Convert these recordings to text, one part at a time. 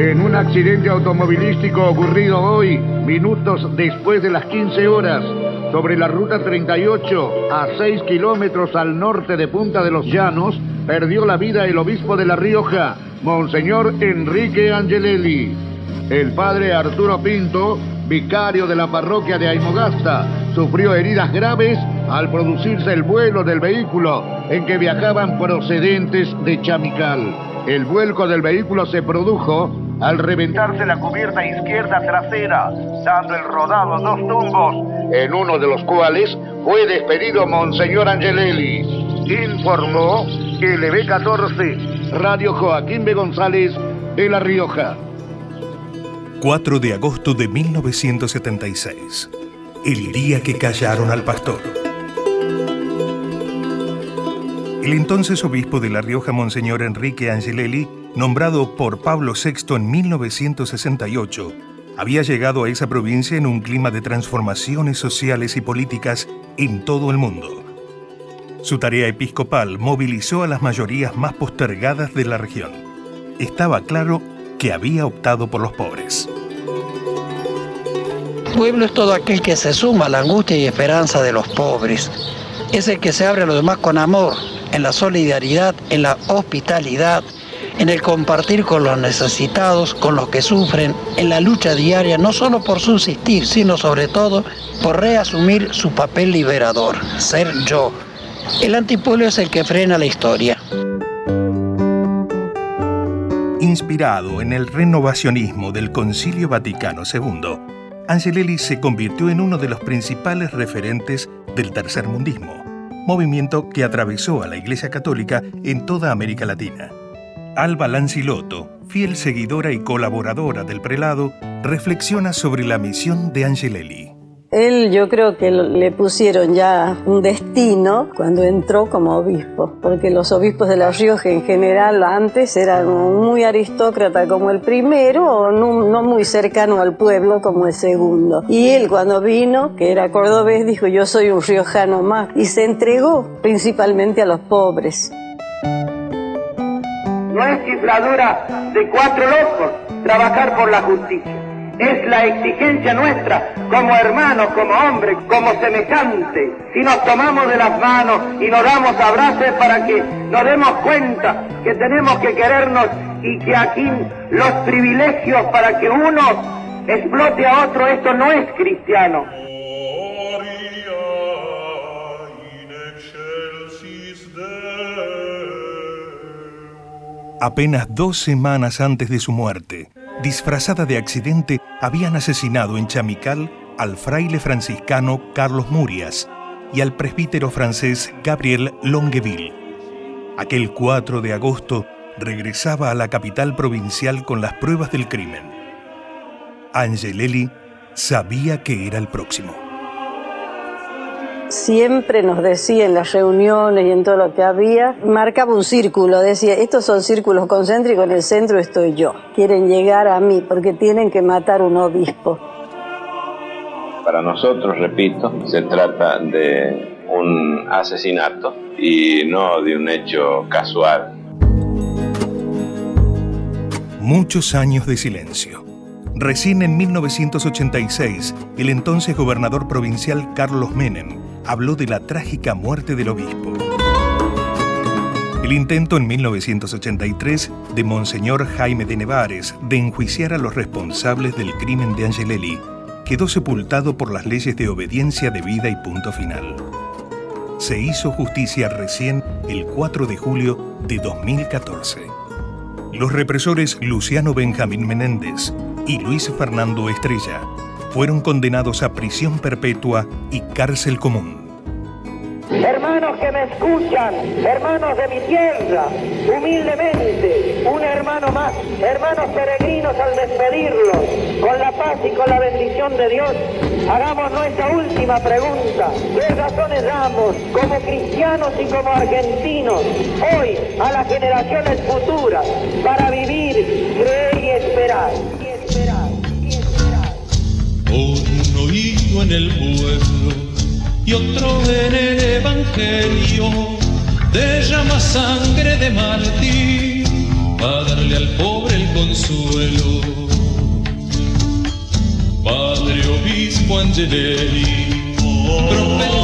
En un accidente automovilístico ocurrido hoy, minutos después de las 15 horas, sobre la ruta 38, a 6 kilómetros al norte de Punta de los Llanos, perdió la vida el obispo de La Rioja, Monseñor Enrique Angelelli. El padre Arturo Pinto, vicario de la parroquia de Aymogasta, sufrió heridas graves al producirse el vuelo del vehículo en que viajaban procedentes de Chamical. El vuelco del vehículo se produjo al reventarse la cubierta izquierda trasera, dando el rodado dos tumbos, en uno de los cuales fue despedido Monseñor Angelelli. Informó LB14, Radio Joaquín B. González de La Rioja. 4 de agosto de 1976. El día que callaron al pastor. El entonces obispo de La Rioja, Monseñor Enrique Angelelli, nombrado por Pablo VI en 1968, había llegado a esa provincia en un clima de transformaciones sociales y políticas en todo el mundo. Su tarea episcopal movilizó a las mayorías más postergadas de la región. Estaba claro que había optado por los pobres. Pueblo es todo aquel que se suma a la angustia y esperanza de los pobres. Es el que se abre a los demás con amor, en la solidaridad, en la hospitalidad, en el compartir con los necesitados, con los que sufren, en la lucha diaria, no solo por subsistir, sino sobre todo por reasumir su papel liberador, ser yo. El antipueblo es el que frena la historia. Inspirado en el renovacionismo del Concilio Vaticano II, Angelelli se convirtió en uno de los principales referentes del tercermundismo movimiento que atravesó a la Iglesia Católica en toda América Latina. Alba Lancilotto, fiel seguidora y colaboradora del prelado, reflexiona sobre la misión de Angelelli. Él yo creo que le pusieron ya un destino cuando entró como obispo, porque los obispos de La Rioja en general antes eran muy aristócrata como el primero o no, muy cercano al pueblo como el segundo. Y él cuando vino, que era cordobés, dijo yo soy un riojano más y se entregó principalmente a los pobres. No es chifladura de cuatro locos trabajar por la justicia es la exigencia nuestra como hermanos, como hombres, como semejantes. Si nos tomamos de las manos y nos damos abrazos para que nos demos cuenta que tenemos que querernos y que aquí los privilegios para que uno explote a otro, esto no es cristiano. Apenas dos semanas antes de su muerte, disfrazada de accidente, habían asesinado en Chamical al fraile franciscano Carlos Murias y al presbítero francés Gabriel Longueville. Aquel 4 de agosto regresaba a la capital provincial con las pruebas del crimen. Angelelli sabía que era el próximo siempre nos decía en las reuniones y en todo lo que había, marcaba un círculo, decía, estos son círculos concéntricos, en el centro estoy yo. Quieren llegar a mí porque tienen que matar un obispo. Para nosotros, repito, se trata de un asesinato y no de un hecho casual. Muchos años de silencio. Recién en 1986, el entonces gobernador provincial Carlos Menem habló de la trágica muerte del obispo. El intento en 1983 de Monseñor Jaime de Nevares de enjuiciar a los responsables del crimen de Angelelli quedó sepultado por las leyes de obediencia debida y punto final. Se hizo justicia recién el 4 de julio de 2014. Los represores Luciano Benjamín Menéndez y Luis Fernando Estrella fueron condenados a prisión perpetua y cárcel común. Hermanos que me escuchan, hermanos de mi tierra, humildemente, un hermano más, hermanos peregrinos al despedirlos, con la paz y con la bendición de Dios, hagamos nuestra última pregunta. ¿Qué razones damos como cristianos y como argentinos hoy a las generaciones futuras para vivir, oído en el pueblo y otro en el Evangelio derrama sangre de Martín para darle al pobre el consuelo. Padre Obispo profeta y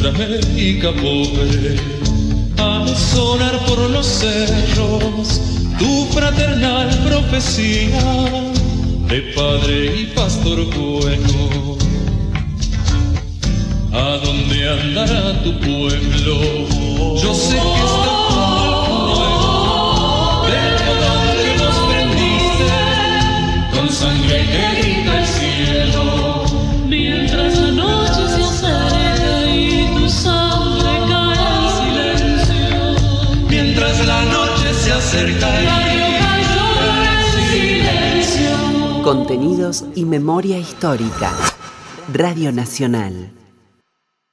nuestra América pobre, al sonar por los cerros, tu fraternal profecía de padre y pastor bueno. ¿A dónde andará tu pueblo? Yo sé que está Mientras la noche se acerca. Contenidos y memoria histórica. Radio Nacional.